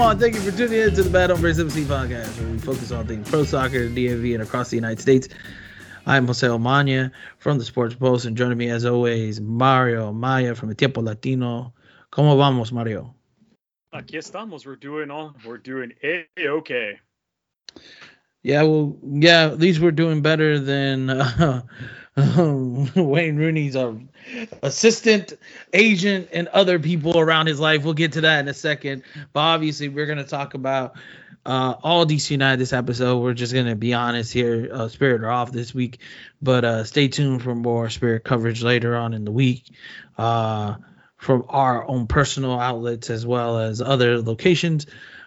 On. Thank you for tuning in to the Bad Hombres FC podcast, where we focus on things pro soccer, DMV, and across the United States. I'm Jose Omania from the Sports Post, and joining me as always, Mario Maya from the Tiempo Latino. ¿Cómo vamos, Mario? Aquí estamos. We're doing all. We're doing a okay. Yeah, well, yeah. At least we're doing better than uh, Wayne Rooney's uh, assistant, agent, and other people around his life. We'll get to that in a second. But obviously, we're going to talk about uh, all DC United this episode. We're just going to be honest here. Uh, Spirit are off this week, but uh, stay tuned for more Spirit coverage later on in the week uh, from our own personal outlets as well as other locations.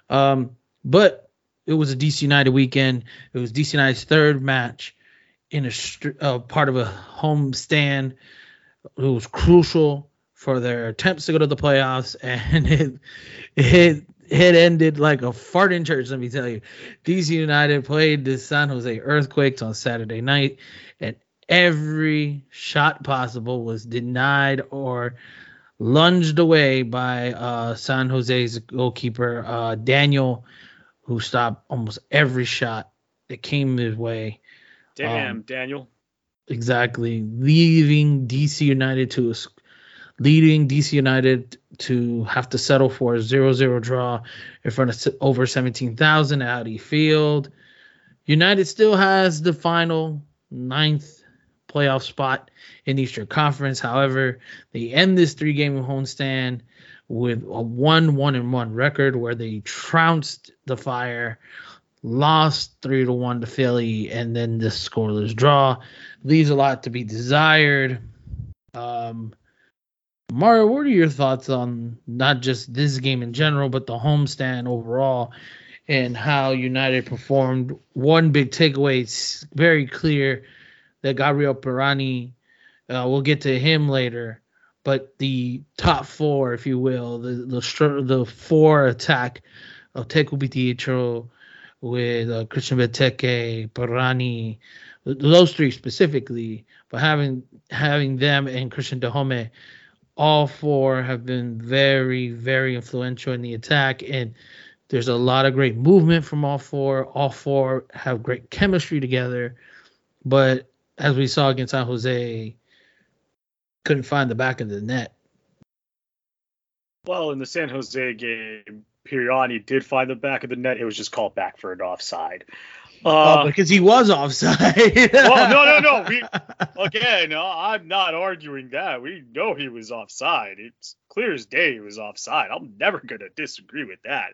Um, but it was a DC United weekend. It was DC United's third match in a uh, part of a home stand. It was crucial for their attempts to go to the playoffs, and it it it ended like a fart in church. Let me tell you, DC United played the San Jose Earthquakes on Saturday night, and every shot possible was denied or lunged away by uh, San Jose's goalkeeper uh, Daniel, who stopped almost every shot that came his way. Damn, um, Daniel. Exactly. Leaving DC United to a, leading DC United to have to settle for a 0-0 draw in front of over 17,000 at Audi Field. United still has the final ninth playoff spot in the Eastern Conference. However, they end this three-game homestand with a 1-1 and 1 record where they trounced the Fire lost three to one to Philly, and then this scoreless draw leaves a lot to be desired. Um, Mario, what are your thoughts on not just this game in general, but the homestand overall, and how United performed? One big takeaway, it's very clear that Gabriel Pirani, uh, we'll get to him later, but the top four, if you will, the the the four attack of Teku Pietro, with uh, Christian Benteke, Pirani, those three specifically, but having having them and Cristian Dájome, all four have been very, very influential in the attack. And there's a lot of great movement from all four. All four have great chemistry together. But as we saw against San Jose, couldn't find the back of the net. Well, in the San Jose game, Pirani did find the back of the net. It was just called back for an offside. Uh, oh, because he was offside. well, no, no, no. We, again, uh, I'm not arguing that. We know he was offside. It's clear as day he was offside. I'm never going to disagree with that.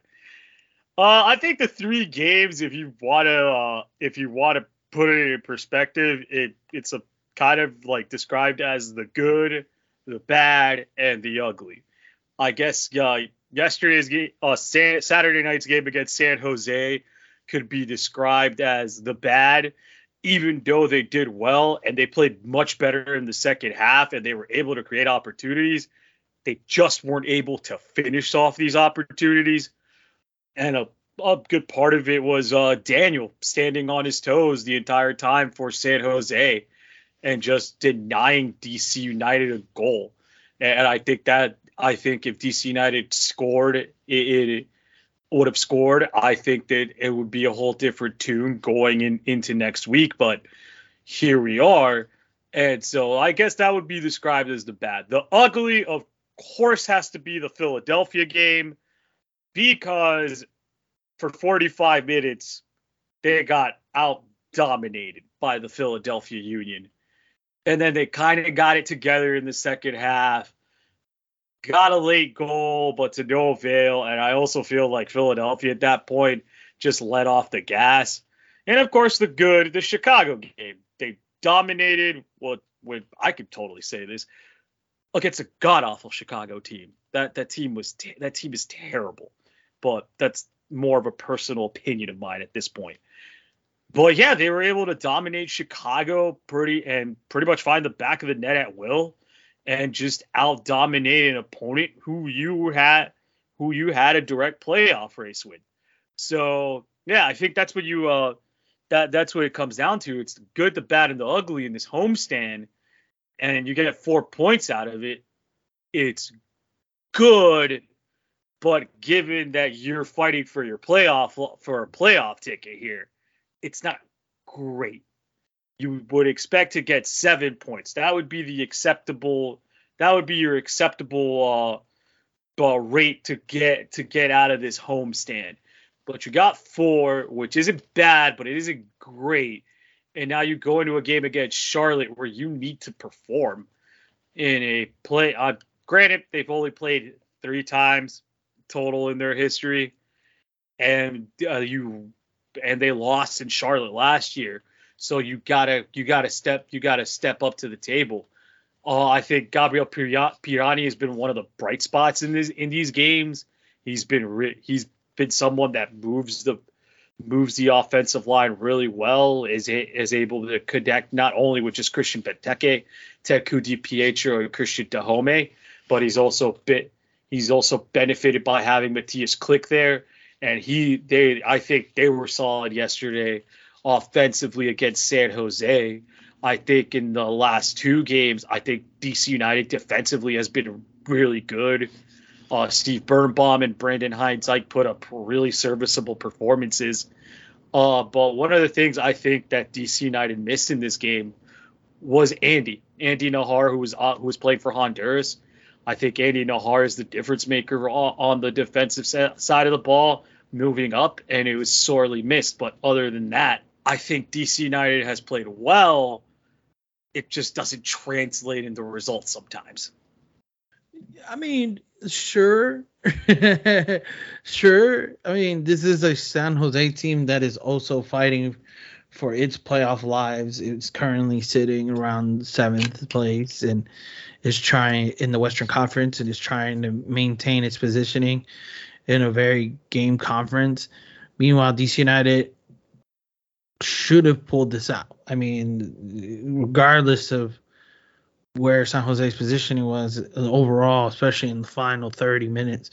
Uh, I think the three games, if you want to, uh, if you want to put it in perspective, it it's a kind of like described as the good, the bad, and the ugly. I guess uh, yesterday's game, uh, Saturday night's game against San Jose could be described as the bad, even though they did well and they played much better in the second half and they were able to create opportunities. They just weren't able to finish off these opportunities. And a, a good part of it was uh, Daniel standing on his toes the entire time for San Jose and just denying DC United a goal. And I think that I think if DC United scored, it, it would have scored. I think that it would be a whole different tune going in, into next week. But here we are. And so I guess that would be described as the bad. The ugly, of course, has to be the Philadelphia game because for 45 minutes, they got out dominated by the Philadelphia Union. And then they kind of got it together in the second half got a late goal, but to no avail. And I also feel like Philadelphia at that point just let off the gas. And of course, the good, the Chicago game. They dominated what well, I could totally say this. Look, it's a god awful Chicago team. That that team was that team is terrible. But that's more of a personal opinion of mine at this point. But yeah, they were able to dominate Chicago pretty and pretty much find the back of the net at will and just out dominate an opponent who you had who you had a direct playoff race with. So yeah, I think that's what you uh that that's what it comes down to. It's the good, the bad, and the ugly in this homestand, and you get four points out of it. It's good But given that you're fighting for your playoff for a playoff ticket here, it's not great. You would expect to get seven points. That would be the acceptable. That would be your acceptable uh, uh, rate to get to get out of this homestand. But you got four, which isn't bad, but it isn't great. And now you go into a game against Charlotte where you need to perform in a play. Uh, granted, they've only played three times total in their history, and uh, you and they lost in Charlotte last year. So you gotta you gotta step you gotta step up to the table. Uh, I think Gabriel Pirani has been one of the bright spots in this in these games. He's been re- he's been someone that moves the moves the offensive line really well. Is is able to connect not only with just Christian Benteke, Ted Ku-DiPietro, and Cristian Dajome, but he's also bit he's also benefited by having Mateusz Klich there. And he they I think they were solid yesterday offensively against San Jose. I think in the last two games, I think DC United defensively has been really good. Uh, Steve Birnbaum and Brendan Hines-Ike put up really serviceable performances. Uh, but one of the things I think that DC United missed in this game was Andy, Andy Najar, who was uh, who was playing for Honduras. I think Andy Najar is the difference maker on the defensive side of the ball, moving up, and it was sorely missed. But other than that, I think DC United has played well. It just doesn't translate into results sometimes. I mean, sure. sure. I mean, this is a San Jose team that is also fighting for its playoff lives. It's currently sitting around seventh place and is trying in the Western Conference and is trying to maintain its positioning in a very game conference. Meanwhile, DC United should have pulled this out. I mean, regardless of where San Jose's positioning was overall, especially in the final 30 minutes,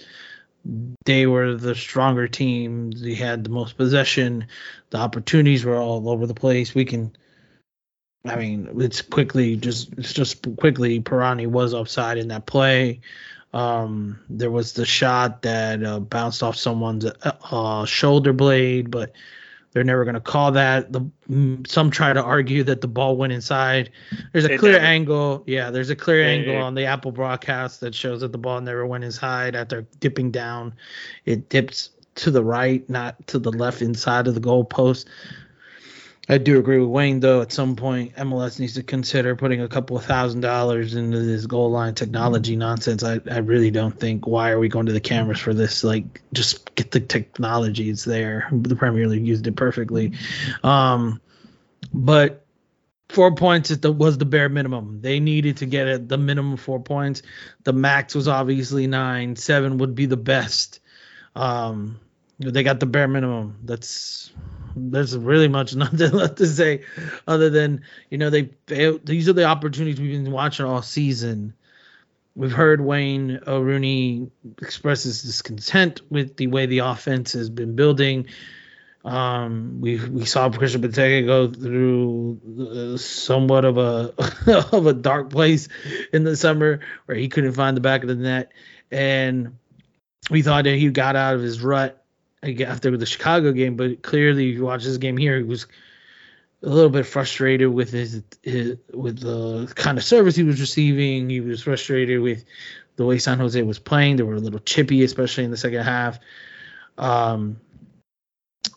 they were the stronger team. They had the most possession. The opportunities were all over the place. We can, I mean, it's quickly just it's just quickly. Pirani was offside in that play. Um, there was the shot that uh, bounced off someone's uh, shoulder blade, but they're never going to call that. The mm, some try to argue that the ball went inside. There's a it clear never. angle. Yeah, there's a clear angle on the Apple broadcast that shows that the ball never went inside after dipping down. It dips to the right, not to the left inside of the goalpost. I do agree with Wayne though. At some point, MLS needs to consider putting a couple of thousand dollars into this goal line technology nonsense. I, I really don't think. Why are we going to the cameras for this? Like, just get the technology. It's there. The Premier League used it perfectly. Um, but four points the, was the bare minimum. They needed to get it the minimum four points. The max was obviously nine. Seven would be the best. Um, they got the bare minimum. That's there's really much nothing left to say other than you know they these are the opportunities we've been watching all season. We've heard Wayne Rooney expresses discontent with the way the offense has been building. Um, we we saw Christian Benteke go through uh, somewhat of a of a dark place in the summer where he couldn't find the back of the net, and we thought that he got out of his rut after the Chicago game, but clearly, if you watch this game here, he was a little bit frustrated with his, his with the kind of service he was receiving. He was frustrated with the way San Jose was playing. They were a little chippy, especially in the second half. Um,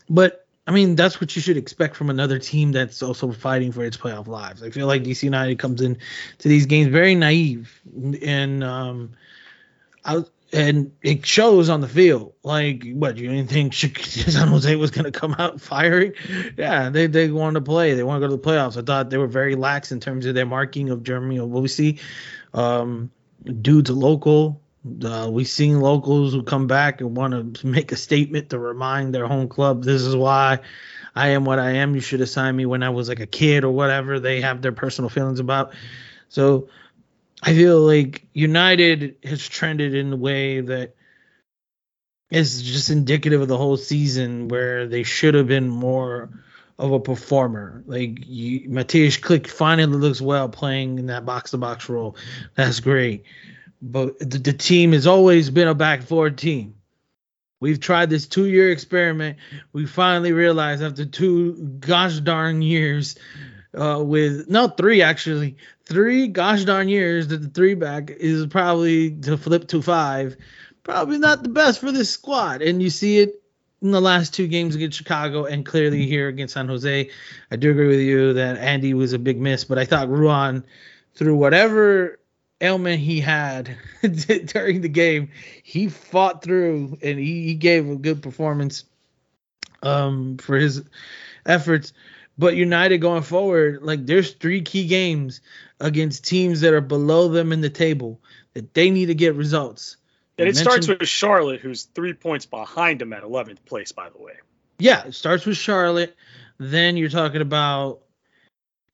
but I mean, that's what you should expect from another team that's also fighting for its playoff lives. I feel like DC United comes in to these games very naive and um, I, and it shows on the field. Like, what you didn't think San Jose was going to come out firing? Yeah, they they want to play. They want to go to the playoffs. I thought they were very lax in terms of their marking of Jeremy Ebobisse. Um, due to local, uh, we've seen locals who come back and want to make a statement to remind their home club, this is why I am what I am. You should assign me when I was like a kid or whatever. They have their personal feelings about. So I feel like United has trended in a way that is just indicative of the whole season where they should have been more of a performer. Like you, Mateusz Klich finally looks well playing in that box to box role. That's great. But the, the, team has always been a back forward team. We've tried this two year experiment. We finally realized after two gosh darn years, uh, with no three actually, three gosh darn years that the three back is probably to flip to five. Probably not the best for this squad. And you see it in the last two games against Chicago and clearly here against San Jose. I do agree with you that Andy was a big miss, but I thought Ruan, through whatever ailment he had during the game, he fought through and he, he gave a good performance um, for his efforts. But United going forward, like there's three key games against teams that are below them in the table that they need to get results. And it starts with Charlotte, who's three points behind them at 11th place, by the way. Yeah, it starts with Charlotte. Then you're talking about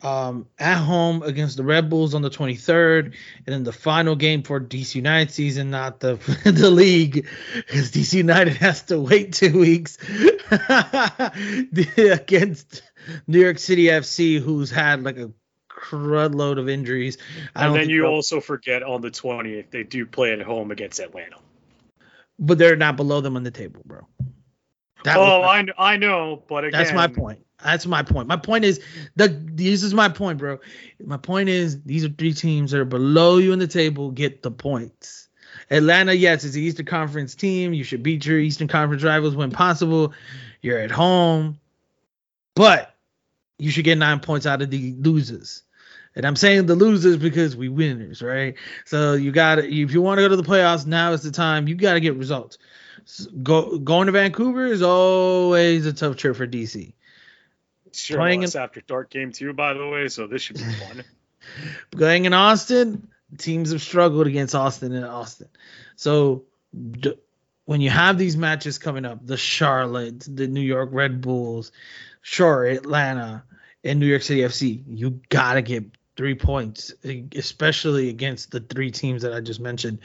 um, at home against the Red Bulls on the 23rd, and then the final game for DC United season, not the the league, because DC United has to wait two weeks against New York City FC, who's had like a crud load of injuries. and then you also forget on the 20th they do play at home against Atlanta. But they're not below them on the table, bro. That oh, I I know, but again, that's my point. That's my point. My point is the this is my point, bro. My point is these are three teams that are below you in the table get the points. Atlanta, yes, it's the Eastern Conference team. You should beat your Eastern Conference rivals when possible. You're at home, but you should get nine points out of the losers. And I'm saying the losers because we winners, right? So you got to if you want to go to the playoffs, now is the time. You got to get results. Go going to Vancouver is always a tough trip for DC. Sure, playing in, after dark game too, by the way, so this should be fun. going in Austin, teams have struggled against Austin and Austin. So d- when you have these matches coming up, the Charlotte, the New York Red Bulls, sure, Atlanta, and New York City FC, you gotta get three points, especially against the three teams that I just mentioned,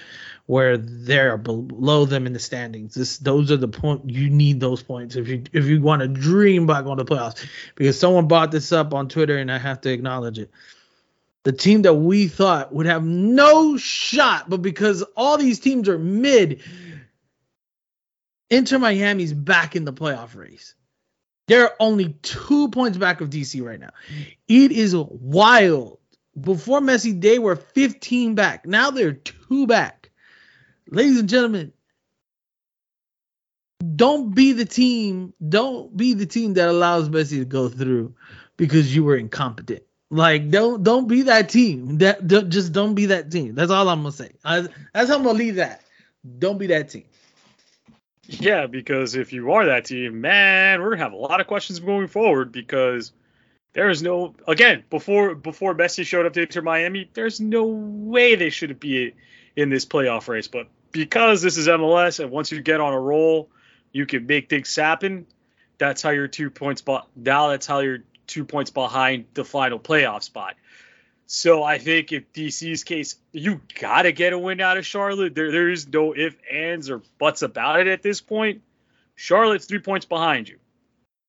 where they're below them in the standings. This, those are the point you need those points if you if you want to dream about going to playoffs. Because someone brought this up on Twitter, and I have to acknowledge it. The team that we thought would have no shot, but because all these teams are mid, Inter Miami's back in the playoff race. They're only two points back of DC right now. It is wild before Messi, they were 15 back. Now they're two back. Ladies and gentlemen, don't be the team. Don't be the team that allows Messi to go through because you were incompetent. Like don't don't be that team. That don't, just don't be that team. That's all I'm gonna say. I, that's how I'm gonna leave that. Don't be that team. Yeah, because if you are that team, man, we're gonna have a lot of questions going forward because there is no again before before Messi showed up to Inter Miami. There's no way they should be in this playoff race, but because this is MLS and once you get on a roll, you can make things happen. That's how you're two points. But now that's how you're two points behind the final playoff spot. So I think if DC's case, you gotta get a win out of Charlotte. There there is no if, ands, or buts about it at this point. Charlotte's three points behind you.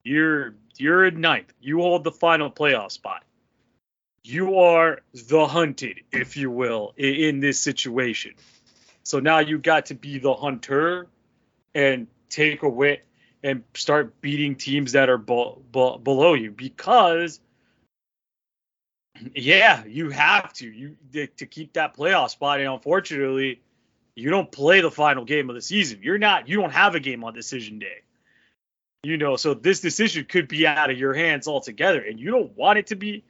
You're you're in ninth. You hold the final playoff spot. You are the hunted, if you will, in, this situation. So now you've got to be the hunter and take away and start beating teams that are be- be- below you because yeah, you have to you to keep that playoff spot. And unfortunately, you don't play the final game of the season. You're not. You don't have a game on decision day. You know, so this decision could be out of your hands altogether, and you don't want it to be.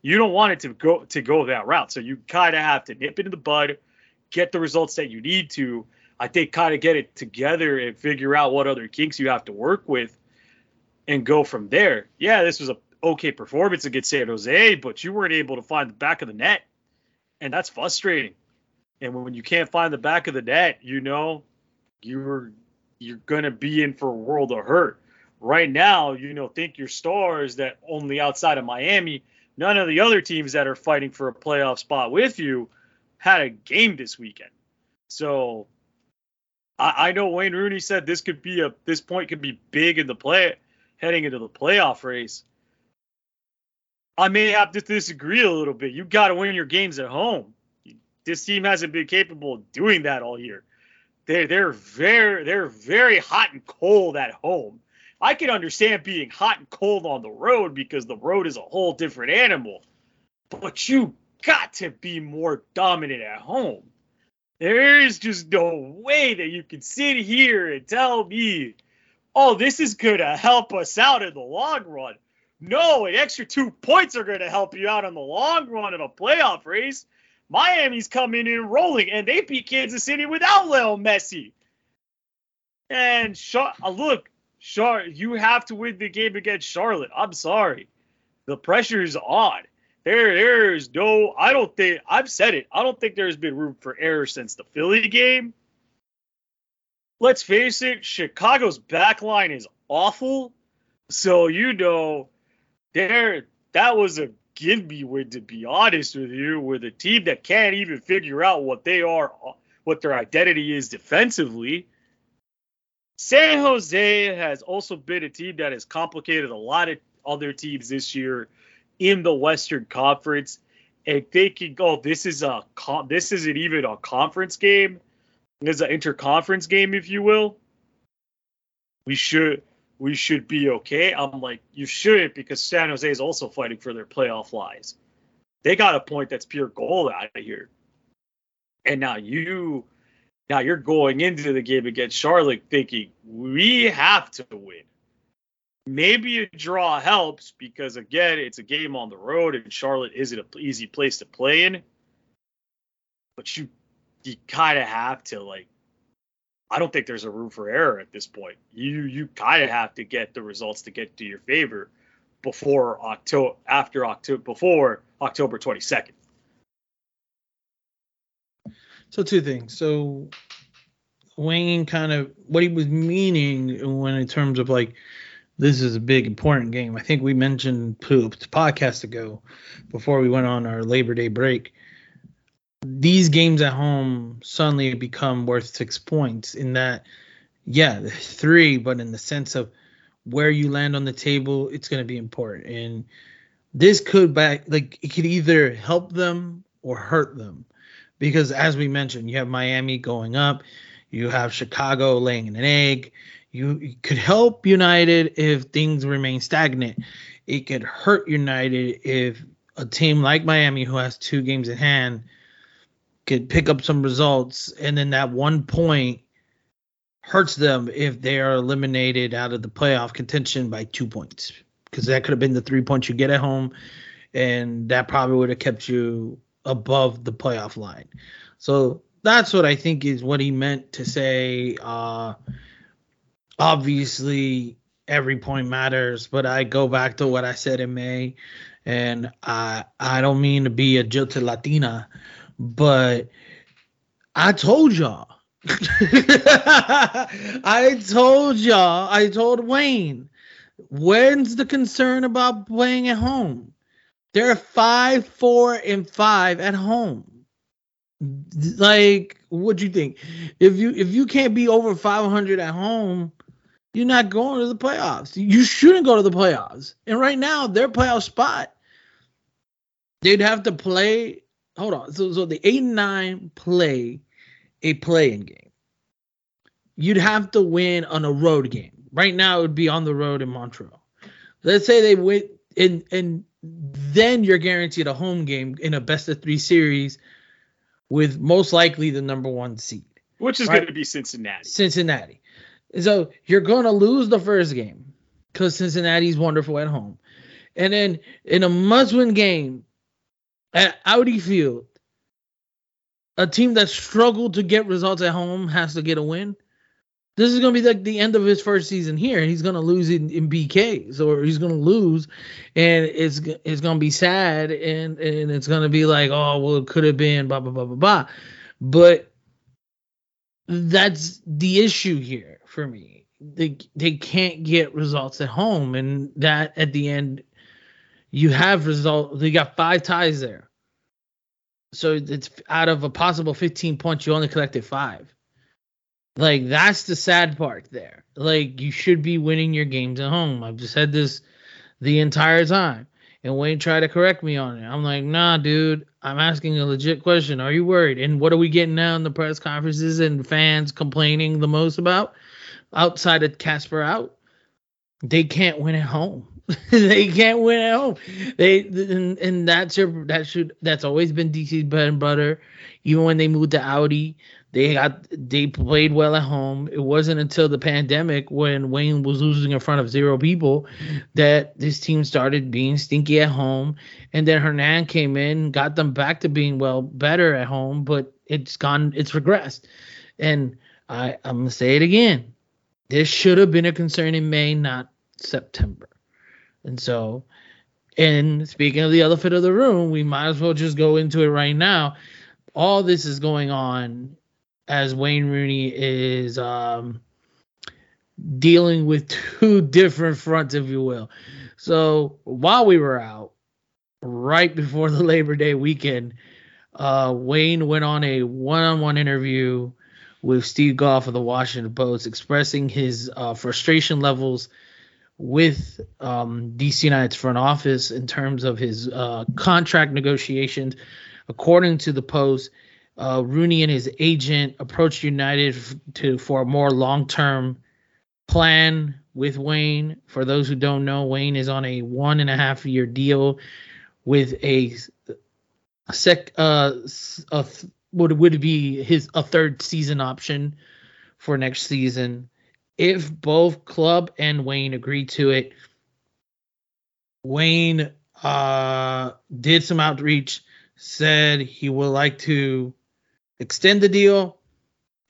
You don't want it to go to go that route. So you kind of have to nip it in the bud, get the results that you need to. I think kind of get it together and figure out what other kinks you have to work with, and go from there. Yeah, this was a okay performance against San Jose, but you weren't able to find the back of the net, and that's frustrating. And when you can't find the back of the net, you know, you're you're gonna be in for a world of hurt right now, you know, think your stars that only outside of Miami, none of the other teams that are fighting for a playoff spot with you had a game this weekend. So I, I know Wayne Rooney said this could be a this point could be big in the play heading into the playoff race. I may have to disagree a little bit. You got to win your games at home. This team hasn't been capable of doing that all year. They they're very they're very hot and cold at home. I can understand being hot and cold on the road because the road is a whole different animal. But you got to be more dominant at home. There is just no way that you can sit here and tell me, oh, this is going to help us out in the long run. No, an extra two points are going to help you out in the long run in a playoff race. Miami's coming in rolling, and they beat Kansas City without Leo Messi. And Char- uh, look, Char- you have to win the game against Charlotte. I'm sorry, the pressure is on. There, there is no. I don't think I've said it. I don't think there's been room for error since the Philly game. Let's face it, Chicago's backline is awful. So you know, there that was a give me win to be honest with you, with a team that can't even figure out what they are, what their identity is defensively. San Jose has also been a team that has complicated a lot of other teams this year in the Western Conference. And thinking, oh, this is a this isn't even a conference game. Is an interconference game, if you will. We should we should be okay. I'm like, you shouldn't because San Jose is also fighting for their playoff lives. They got a point that's pure gold out of here. And now you now you're going into the game against Charlotte thinking we have to win. Maybe a draw helps because again, it's a game on the road and Charlotte isn't an easy place to play in. But you you kind of have to like I don't think there's a room for error at this point. You you kind of have to get the results to get to your favor before October after October before October 22nd. So two things. So Wayne kind of what he was meaning when in terms of like this is a big important game. I think we mentioned pooped podcast ago before we went on our Labor Day break. These games at home suddenly become worth six points in that, yeah, three, but in the sense of where you land on the table, it's going to be important. And this could back like it could either help them or hurt them because as we mentioned, you have Miami going up, you have Chicago laying an egg. You, could help United if things remain stagnant. It could hurt United if a team like Miami, who has two games in hand, could pick up some results, and then that one point hurts them if they are eliminated out of the playoff contention by two points, because that could have been the three points you get at home, and that probably would have kept you above the playoff line. So that's what I think is what he meant to say. Uh, obviously, every point matters, but I go back to what I said in May, and I I don't mean to be a jilted Latina, but I told y'all. I told y'all. I told Wayne. When's the concern about playing at home? They're five, four, and five at home. Like, what do you think? If you if you can't be over 500 at home, you're not going to the playoffs. You shouldn't go to the playoffs. And right now, their playoff spot, they'd have to play. Hold on. So, so the eight and nine play a playing game. You'd have to win on a road game. Right now, it would be on the road in Montreal. Let's say they win, in and and then you're guaranteed a home game in a best of three series with most likely the number one seed, which is right? going to be Cincinnati. Cincinnati. So you're going to lose the first game because Cincinnati's wonderful at home. And then in a must win game at Audi Field, a team that struggled to get results at home has to get a win. This is to be like the end of his first season here. He's to lose in, in PKs or he's to lose and it's it's to be sad and and it's to be like, oh, well, it could have been blah, blah, blah, blah, blah. But that's the issue here for me. They they can't get results at home, and that at the end, you have result. They got five ties there, so it's out of a possible 15 points, you only collected five. Like that's the sad part there. Like you should be winning your games at home. I've said this the entire time. And Wayne tried to correct me on it. I'm like, nah, dude, I'm asking a legit question. Are you worried? And what are we getting now in the press conferences and fans complaining the most about? Outside of Kasper out, they can't win at home. they can't win at home. They and, and that's your that should that's always been DC's bread and butter. Even when they moved to Audi, they got they played well at home. It wasn't until the pandemic when Wayne was losing in front of zero people that this team started being stinky at home. And then Hernan came in, got them back to being well better at home, but it's gone, it's regressed. And I I'm gonna say it again. This should have been a concern in May, not September. And so, and speaking of the elephant of the room, we might as well just go into it right now. All this is going on as Wayne Rooney is um, dealing with two different fronts, if you will. So while we were out, right before the Labor Day weekend, uh, Wayne went on a one-on-one interview with Steve Goff of the Washington Post, expressing his uh, frustration levels with um, DC United's front office in terms of his uh, contract negotiations. According to the Post, uh, Rooney and his agent approached United to for a more long-term plan with Wayne. For those who don't know, Wayne is on a one and a half year deal with a, sec uh a, would would be his a third season option for next season if both club and Wayne agreed to it, Wayne uh, did some outreach, said he would like to extend the deal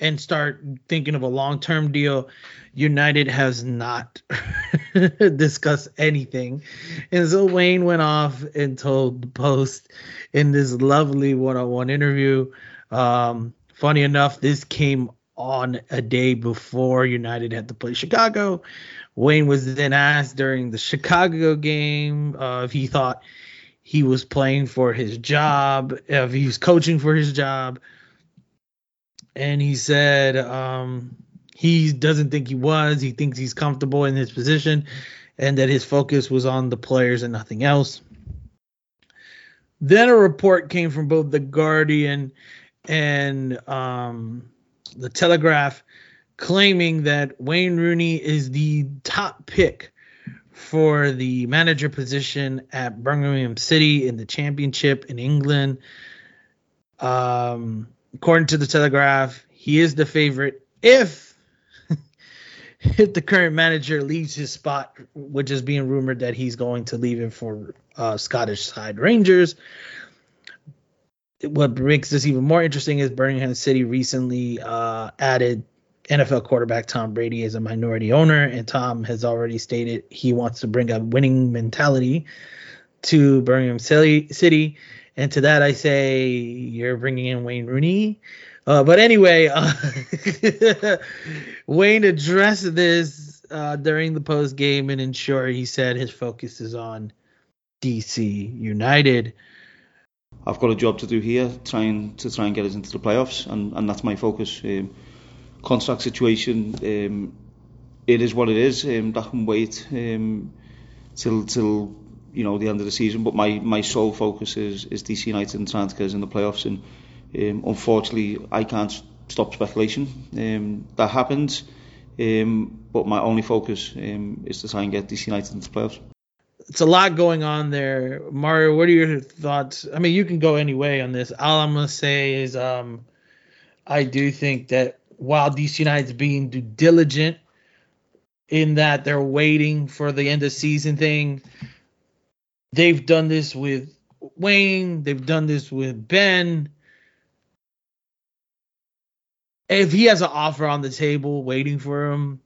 and start thinking of a long term deal. United has not discussed anything. And so Wayne went off and told the Post in this lovely one on one interview. Um, funny enough, this came on a day before United had to play Chicago. Wayne was then asked during the Chicago game uh, if he thought he was playing for his job, if he was coaching for his job. And he said um, he doesn't think he was. He thinks he's comfortable in his position and that his focus was on the players and nothing else. Then a report came from both The Guardian and um, the Telegraph claiming that Wayne Rooney is the top pick for the manager position at Birmingham City in the championship in England. Um, according to the Telegraph, he is the favorite if if the current manager leaves his spot, which is being rumored that he's going to leave it for uh, Scottish side Rangers what makes this even more interesting is Birmingham City recently uh, added NFL quarterback Tom Brady as a minority owner, and Tom has already stated he wants to bring a winning mentality to Birmingham City. And to that, I say you're bringing in Wayne Rooney. Uh, but anyway, uh, Wayne addressed this uh, during the post game and ensured he said his focus is on DC United. I've got a job to do here, trying to try and get us into the playoffs, and, and that's my focus. Um, contract situation, um, it is what it is. Um, that can wait um, till till you know the end of the season. But my, my sole focus is is DC United and us in the playoffs. And um, unfortunately, I can't stop speculation. Um, that happens. Um, but my only focus um, is to try and get DC United into the playoffs it's a lot going on there. Mario, what are your thoughts? I mean, you can go any way on this. All I'm gonna say is, um, I do think that while DC United's being due diligent in that they're waiting for the end of season thing, they've done this with Wayne. They've done this with Ben. If he has an offer on the table waiting for him,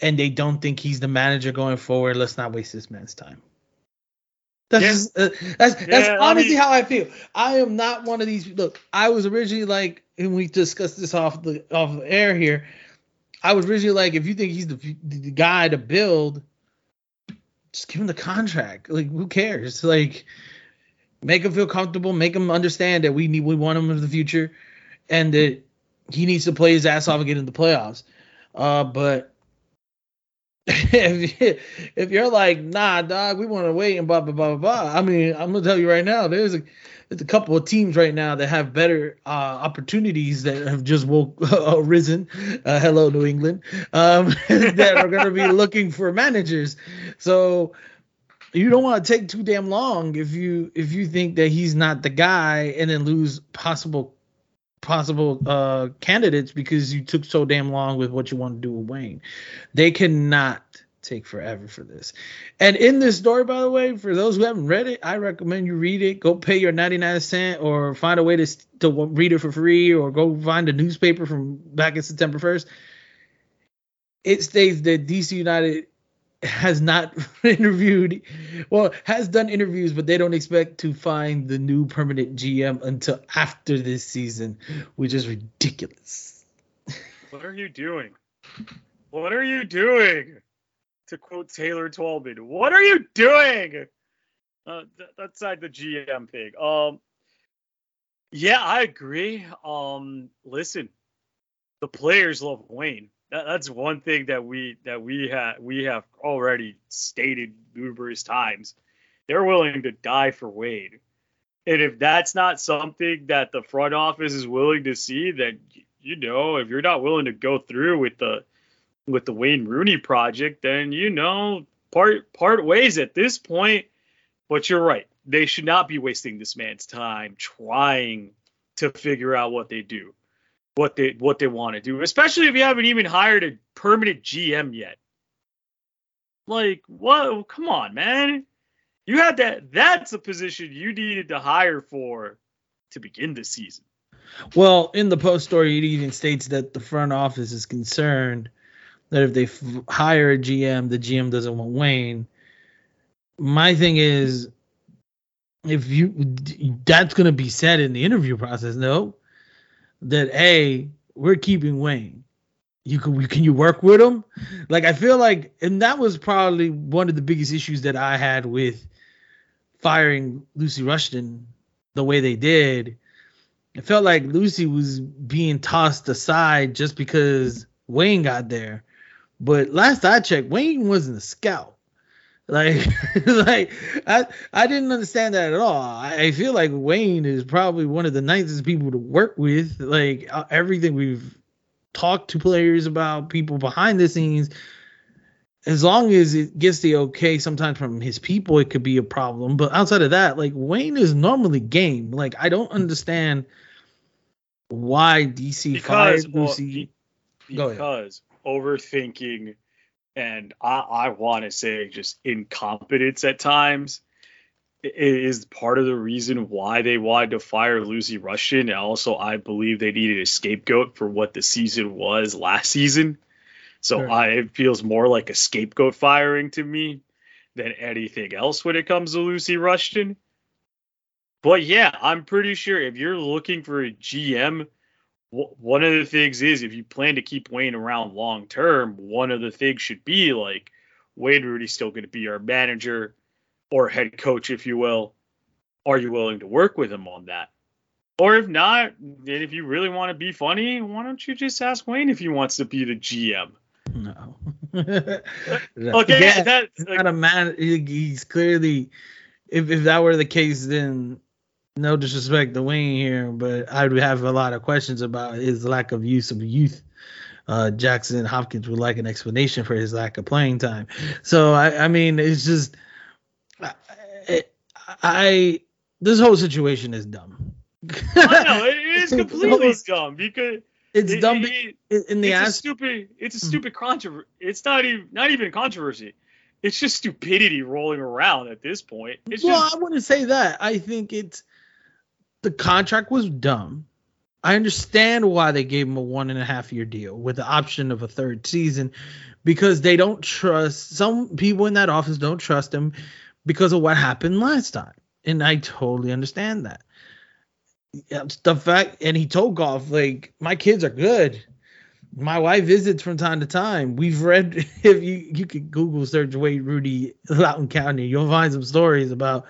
and they don't think he's the manager going forward, let's not waste this man's time. That's yeah. just, uh, that's yeah, that's honestly I mean, how I feel. I am not one of these. Look, I was originally like, and we discussed this off the off the air here. I was originally like, if you think he's the the guy to build, just give him the contract. Like, who cares? Like, make him feel comfortable, make him understand that we need we want him in the future, and that he needs to play his ass off and get in the playoffs. Uh, but if, if you're like, nah, dog, we want to wait and blah blah blah blah blah. I mean, I'm gonna tell you right now, there's a a couple of teams right now that have better uh, opportunities that have just woke uh, risen. Uh, hello, New England, um, that are gonna be looking for managers. So you don't want to take too damn long if you if you think that he's not the guy and then lose possible possible uh candidates because you took so damn long with what you want to do with Wayne. They cannot take forever for this. And in this story, by the way, for those who haven't read it, I recommend you read it. Go pay your 99 cent or find a way to, to read it for free or go find a newspaper from back in September 1st. It states that DC United has not interviewed, well, has done interviews, but they don't expect to find the new permanent GM until after this season, which is ridiculous. What are you doing? What are you doing? To quote Taylor Twellman, what are you doing? Uh, th- that's like the GM thing. Um, yeah, I agree. Um, listen, the players love Wayne that, that's one thing that we that we have we have already stated numerous times. They're willing to die for Wade. And if that's not something that the front office is willing to see, then you know, if you're not willing to go through with the with the Wayne Rooney project, then you know, part part ways at this point. But you're right. They should not be wasting this man's time trying to figure out what they do what they what they want to do, especially if you haven't even hired a permanent GM yet. Like, what? Come on, man. You had that. That's a position you needed to hire for to begin the season. Well, in the post story, it even states that the front office is concerned that if they f- hire a GM, the GM doesn't want Wayne. My thing is, if you that's going to be said in the interview process, no, that hey, we're keeping Wayne. You can can you work with him? Like I feel like, and that was probably one of the biggest issues that I had with firing Lucy Rushton the way they did. It felt like Lucy was being tossed aside just because Wayne got there. But last I checked, Wayne wasn't a scout. Like, like I I didn't understand that at all. I feel like Wayne is probably one of the nicest people to work with. Like uh, everything we've talked to players about, people behind the scenes, as long as it gets the okay sometimes from his people, it could be a problem. But outside of that, like Wayne is normally game. Like I don't understand why DC because, fired well, Lucy. Because overthinking and I, I want to say just incompetence at times is part of the reason why they wanted to fire Lucy Rushton. And also, I believe they needed a scapegoat for what the season was last season. So sure. I, it feels more like a scapegoat firing to me than anything else when it comes to Lucy Rushton. But yeah, I'm pretty sure if you're looking for a GM one of the things is if you plan to keep Wayne around long term, one of the things should be like Wayne Rooney's still going to be our manager or head coach, if you will. Are you willing to work with him on that? Or if not, then if you really want to be funny, why don't you just ask Wayne if he wants to be the GM? No. okay, yeah, that's like, not a man. He's clearly, if if that were the case, then no disrespect to Wayne here, but I would have a lot of questions about his lack of use of youth. Uh, Jackson Hopkins would like an explanation for his lack of playing time. So I, I mean, it's just, I, I, this whole situation is dumb. I know it is completely dumb because it's it, dumb it, in the it's stupid. It's a mm-hmm. stupid controversy. It's not even not even controversy. It's just stupidity rolling around at this point. It's well, just, I wouldn't say that. I think it's the contract was dumb. I understand why they gave him a one and a half year deal with the option of a third season because they don't trust some people in that office don't trust him because of what happened last time. And I totally understand that. The fact and he told Goff, like, my kids are good. My wife visits from time to time. We've read if you you could Google search Wayne Rooney Loudoun County, you'll find some stories about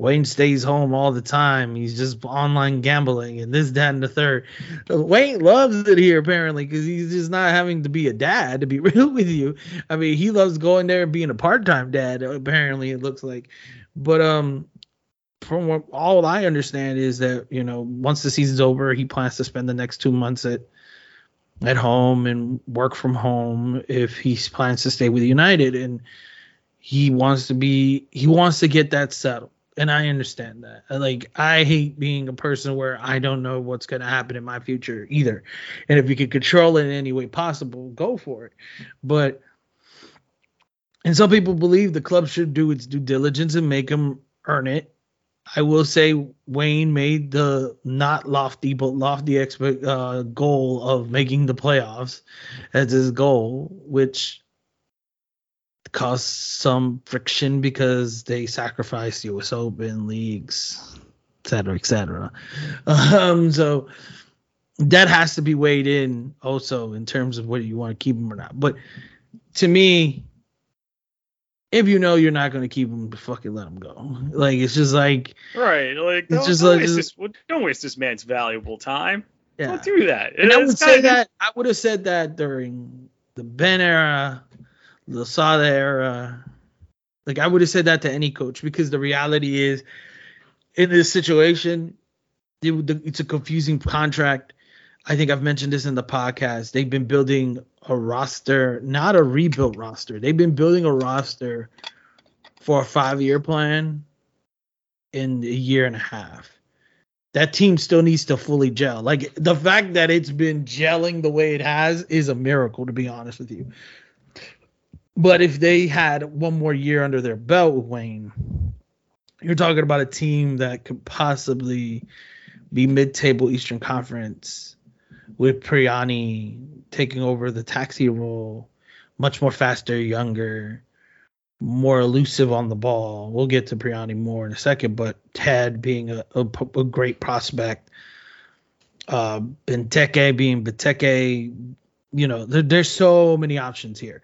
Wayne stays home all the time. He's just online gambling and this, that, and the third. Wayne loves it here apparently because he's just not having to be a dad. To be real with you, I mean, he loves going there and being a part-time dad. Apparently, it looks like. But um, from what all I understand is that you know once the season's over, he plans to spend the next two months at at home and work from home if he plans to stay with United and he wants to be he wants to get that settled and I understand that. Like I hate being a person where I don't know what's going to happen in my future either. And if you can control it in any way possible, go for it. But and some people believe the club should do its due diligence and make him earn it. I will say Wayne made the not lofty but lofty expect uh, goal of making the playoffs as his goal, which caused some friction because they sacrificed the U.S. Open leagues, et cetera, et cetera. Um, so that has to be weighed in also in terms of whether you want to keep him or not. But to me, if you know you're not going to keep him, fucking let him go. Like it's just like right, like it's don't, just don't like waste this, don't waste this man's valuable time. yeah. Don't do that. And I would say that I would have said that during the Ben era, the Sada era. Like I would have said that to any coach because the reality is, in this situation, it's a confusing contract. I think I've mentioned this in the podcast. They've been building a roster, not a rebuilt roster. They've been building a roster for a five-year plan in a year and a half that team still needs to fully gel. Like the fact that it's been gelling the way it has is a miracle, to be honest with you. But if they had one more year under their belt with Wayne, you're talking about a team that could possibly be mid-table Eastern Conference with Pirani taking over the taxi role, much more faster, younger, more elusive on the ball. We'll get to Pirani more in a second, but Ted being a, a, a great prospect, uh, Benteke being Benteke, you know, there, there's so many options here.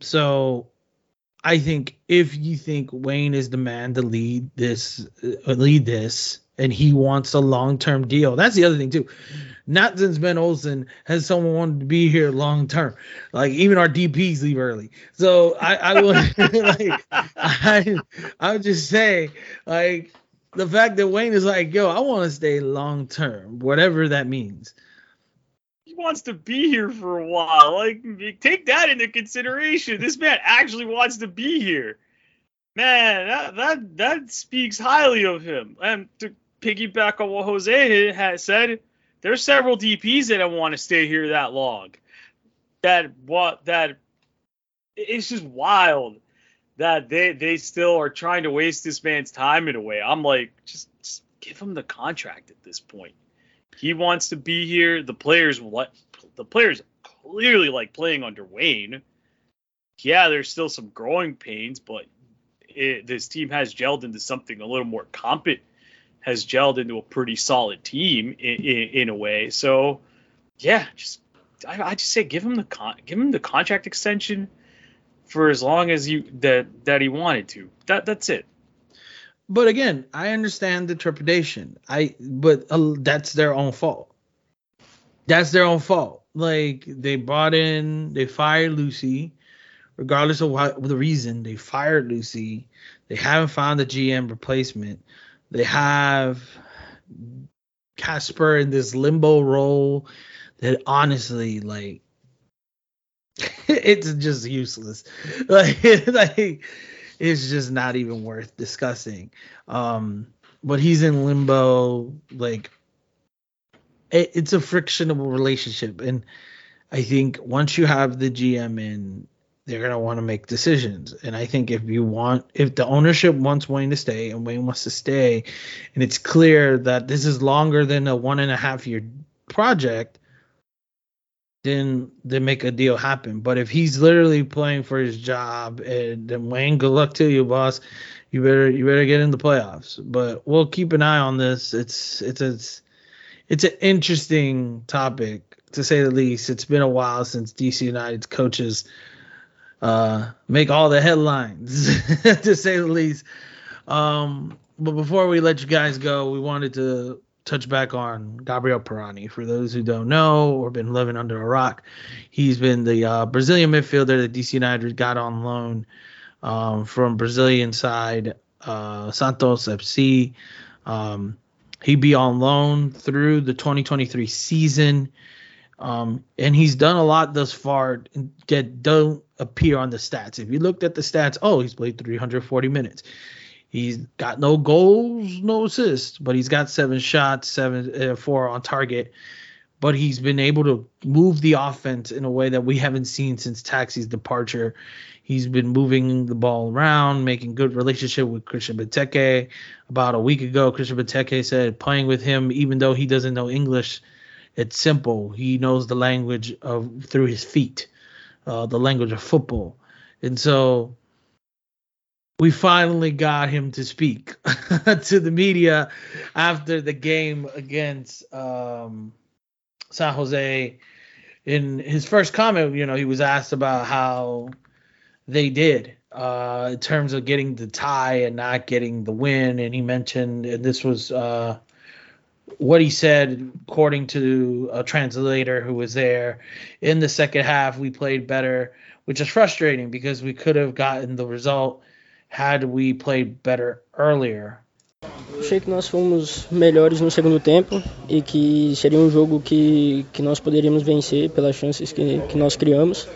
So I think if you think Wayne is the man to lead this, uh, lead this, and he wants a long-term deal, that's the other thing too. Not since Ben Olsen has someone wanted to be here long term. Like even our DPs leave early. So I, I would like I I would just say like the fact that Wayne is like, yo, I want to stay long term, whatever that means. Wants to be here for a while. Like, take that into consideration. This man actually wants to be here. Man, that that that speaks highly of him. And to piggyback on what Jose has said, there's several DPs that don't want to stay here that long. That what that it's just wild that they they still are trying to waste this man's time in a way. I'm like, just, just give him the contract at this point. He wants to be here. The players what the players clearly like playing under Wayne. Yeah, there's still some growing pains, but it, this team has gelled into something a little more competent. Has gelled into a pretty solid team in, in, in a way. So, yeah, just I, I just say give him the con- give him the contract extension for as long as you that that he wanted to. That that's it. But again, I understand the trepidation. I but uh, that's their own fault. That's their own fault. Like they brought in, they fired Lucy, regardless of what the reason they fired Lucy. They haven't found the GM replacement. They have Kasper in this limbo role that honestly, like, it's just useless. Like, like it's just not even worth discussing. Um, but he's in limbo. Like, it, it's a frictionable relationship, and I think once you have the GM in, they're gonna want to make decisions. And I think if you want, if the ownership wants Wayne to stay and Wayne wants to stay, and it's clear that this is longer than a one and a half year project, then they make a deal happen. But if he's literally playing for his job, and then Wayne, good luck to you, boss. You better you better get in the playoffs. But we'll keep an eye on this. It's it's it's it's an interesting topic to say the least. It's been a while since DC United's coaches uh, make all the headlines, to say the least. Um, but before we let you guys go, we wanted to touch back on Gabriel Pirani. For those who don't know or been living under a rock, he's been the uh, Brazilian midfielder that DC United got on loan um, from Brazilian side uh, Santos FC. Um, he'd be on loan through the 2023 season. Um, and he's done a lot thus far that don't appear on the stats. If you looked at the stats, oh, he's played 340 minutes. He's got no goals, no assists, but he's got seven shots, seven, uh, four on target. But he's been able to move the offense in a way that we haven't seen since Taxi's departure. He's been moving the ball around, making good relationship with Christian Benteke. About a week ago, Christian Benteke said playing with him, even though he doesn't know English, it's simple. He knows the language of through his feet, uh, the language of football, and so we finally got him to speak to the media after the game against um, San Jose. In his first comment, you know, he was asked about how they did uh, in terms of getting the tie and not getting the win. And he mentioned, and this was uh, what he said, according to a translator who was there. In the second half, we played better, which is frustrating because we could have gotten the result had we played better earlier. Achei que nós fomos melhores no segundo tempo e que seria um jogo que, que nós poderíamos vencer pelas chances que, que nós criamos.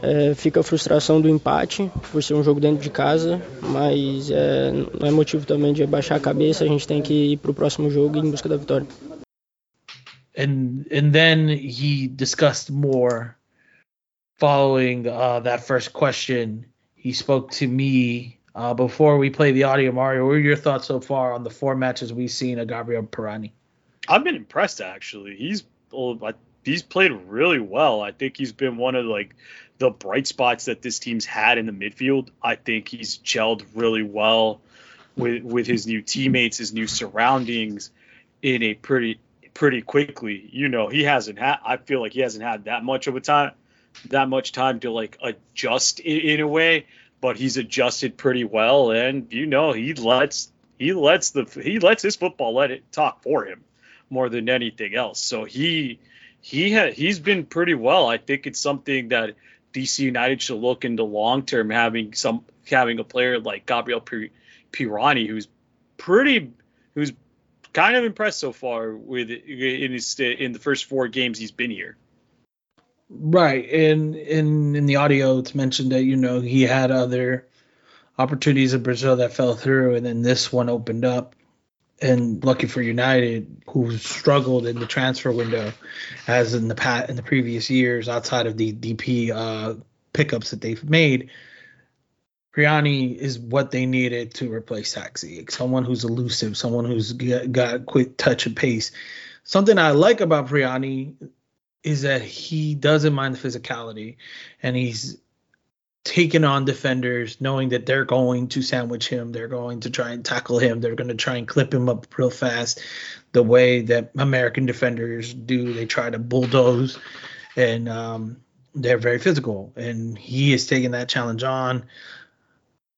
É, fica a frustração do empate por ser um jogo dentro de casa, mas é, não é motivo também de baixar a cabeça. A gente tem que ir para o próximo jogo em busca da vitória. And and then he discussed more following uh, that first question. He spoke to me Uh, before we play the audio, Mario, what are your thoughts so far on the four matches we've seen of Gabriel Pirani? I've been impressed actually. He's he's played really well. I think he's been one of like the bright spots that this team's had in the midfield. I think he's gelled really well with with his new teammates, his new surroundings in a pretty pretty quickly. You know, he hasn't had I feel like he hasn't had that much of a time that much time to like adjust in, in a way but he's adjusted pretty well, and you know he lets he lets the he lets his football let it talk for him more than anything else. So he he he's been pretty well. I think it's something that DC United should look into long term having some having a player like Gabriel Pirani who's pretty who's kind of impressed so far with in his in the first four games he's been here. Right, and in in the audio, it's mentioned that you know he had other opportunities in Brazil that fell through, and then this one opened up. And lucky for United, who struggled in the transfer window, as in the pat in the previous years, outside of the DP uh, pickups that they've made, Pirani is what they needed to replace Taxi. Someone who's elusive, someone who's got quick touch and pace. Something I like about Pirani is that he doesn't mind the physicality and he's taken on defenders knowing that they're going to sandwich him they're going to try and tackle him they're going to try and clip him up real fast the way that american defenders do. They try to bulldoze and um, they're very physical. And he is taking that challenge on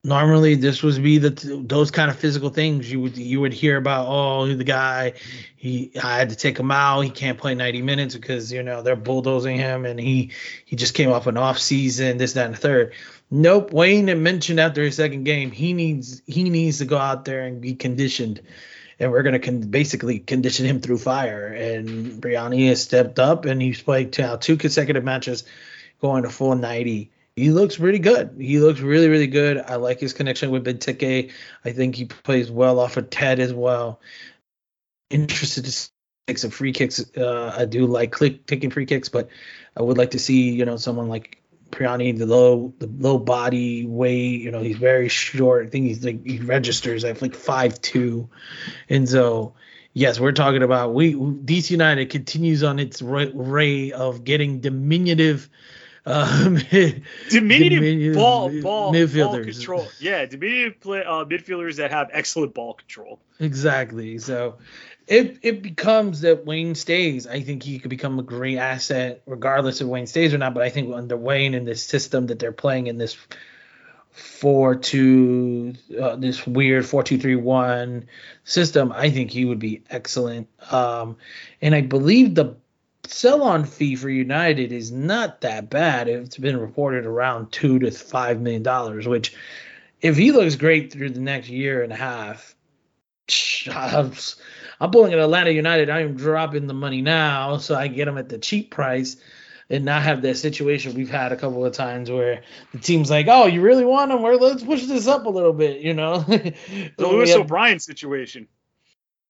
normally this would be the those kind of physical things you would you would hear about oh the guy he I had to take him out he can't play 90 minutes because you know they're bulldozing him and he he just came off an off season this that and the third. Nope Wayne had mentioned after his second game he needs he needs to go out there and be conditioned. And we're going to con- basically condition him through fire. And Pirani has stepped up and he's played two, two consecutive matches going to full 90 he looks pretty good. He looks really, really good. I like his connection with Benteke. I think he plays well off of Ted as well. Interested to take some free kicks. Uh, I do like Klich taking free kicks, but I would like to see you know someone like Pirani, the low, the low body weight. You know, he's very short. I think he's like he registers at like five two, and so yes, we're talking about we DC United continues on its ray of getting diminutive um, diminutive, diminutive ball, ball, ball control. Yeah, diminutive play, uh, midfielders that have excellent ball control. Exactly. So it it becomes that Wayne stays. I think he could become a great asset, regardless of Wayne stays or not. But I think under Wayne in this system that they're playing in this four two uh, this weird four two three one system, I think he would be excellent. Um, and I believe the sell on fee for United is not that bad. It's been reported around two to five million dollars, which if he looks great through the next year and a half, I'm, I'm pulling at Atlanta United. I am dropping the money now so I get him at the cheap price and not have that situation we've had a couple of times where the team's like, "Oh, you really want him? Let's push this up a little bit," you know. the Lewis O'Brien situation.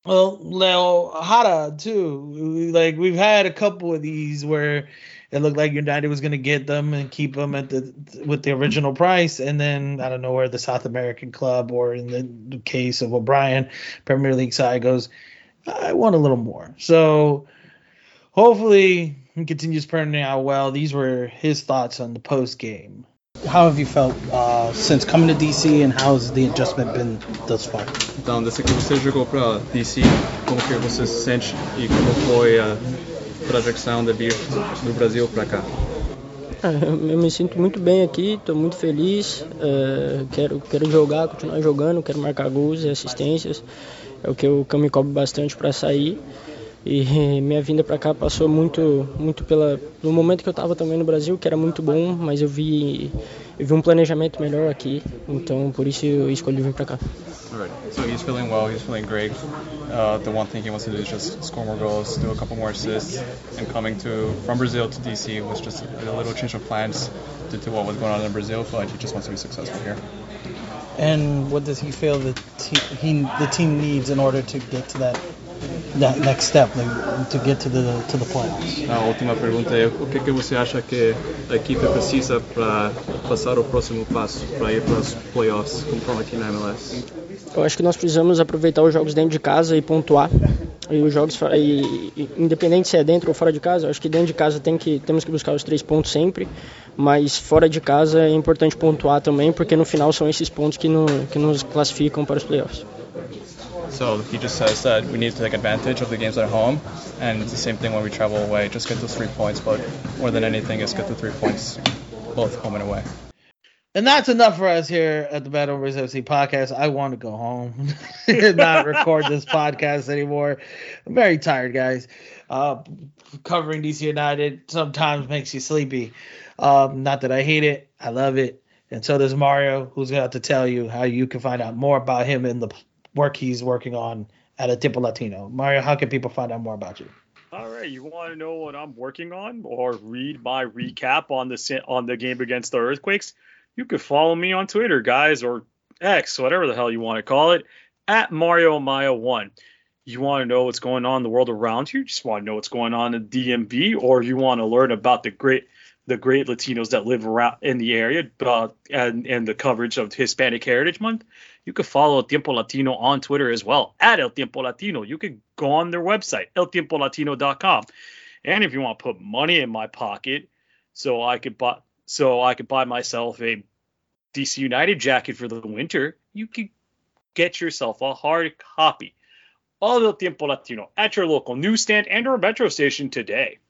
Well, Leo Jara too. Like we've had a couple of these where it looked like United was going to get them and keep them at the with the original price, and then I don't know where the South American club or in the case of O'Brien, Premier League side goes, I want a little more. So hopefully he continues turning out well. These were his thoughts on the post game. How have you felt uh, since coming to DC, and how has the adjustment been thus far? Então, desde que você jogou para DC, como que você se sente e como foi a projeção de vir do Brasil para cá? Eu me sinto muito bem aqui, estou muito feliz. Uh, quero, quero jogar, continuar jogando, quero marcar gols e assistências. É o que eu, que eu me cobro bastante para sair. E minha vinda para cá passou muito, muito pela, no momento que eu estava também no Brasil, que era muito bom, mas eu vi, eu vi um planejamento melhor aqui, então por isso eu escolhi vir para cá. Alright, so he's feeling well, he's feeling great. Uh, the one thing he wants to do is just score more goals, do a couple more assists, and coming to from Brazil to DC was just a little change of plans due to what was going on in Brazil, but he just wants to be successful here. And what does he feel that he, he the team needs in order to get to that next step like, to get to the to the playoffs. A última pergunta é o que que você acha que a equipe precisa para passar o próximo passo para ir para os playoffs, como estão aqui na MLS? Eu acho que nós precisamos aproveitar os jogos dentro de casa e pontuar. E os jogos e, e, independente se é dentro ou fora de casa, acho que dentro de casa tem que temos que buscar os três pontos sempre, mas fora de casa é importante pontuar também, porque no final são esses pontos que, no, que nos classificam para os playoffs. So he just says that we need to take advantage of the games at home, and it's the same thing when we travel away. Just get those three points, but more than anything, is get the three points, both home and away. And that's enough for us here at the Bad Hombres FC podcast. I want to go home and not record this podcast anymore. I'm very tired, guys. Uh, covering DC United sometimes makes you sleepy. Um, not that I hate it, I love it. And so does Mario, who's have to tell you how you can find out more about him in the work he's working on at a Tiempo Latino. Mario, how can people find out more about you? All right, you want to know what I'm working on or read my recap on the on the game against the Earthquakes? You could follow me on Twitter, guys, or X, whatever the hell you want to call it, at Mario Maya One. You want to know what's going on in the world around you? You just want to know what's going on in DMV, or you want to learn about the great the great Latinos that live around in the area, uh, and and the coverage of Hispanic Heritage Month. You could follow Tiempo Latino on Twitter as well at El Tiempo Latino. You could go on their website, eltiempolatino.com. And if you want to put money in my pocket, so I could buy so I could buy myself a DC United jacket for the winter, you could get yourself a hard copy of El Tiempo Latino at your local newsstand and or metro station today.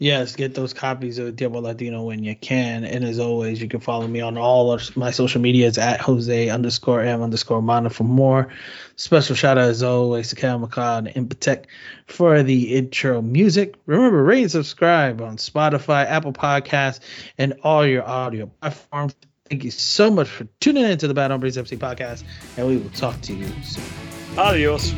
Yes, get those copies of Diablo Latino when you can. And as always, you can follow me on all of my social medias at Jose underscore M underscore Mana for more. Special shout out as always to Cal MacLeod and Incompetech for the intro music. Remember, rate and subscribe on Spotify, Apple Podcasts, and all your audio platforms. Thank you so much for tuning in to the Bad Hombres FC podcast, and we will talk to you soon. Adios.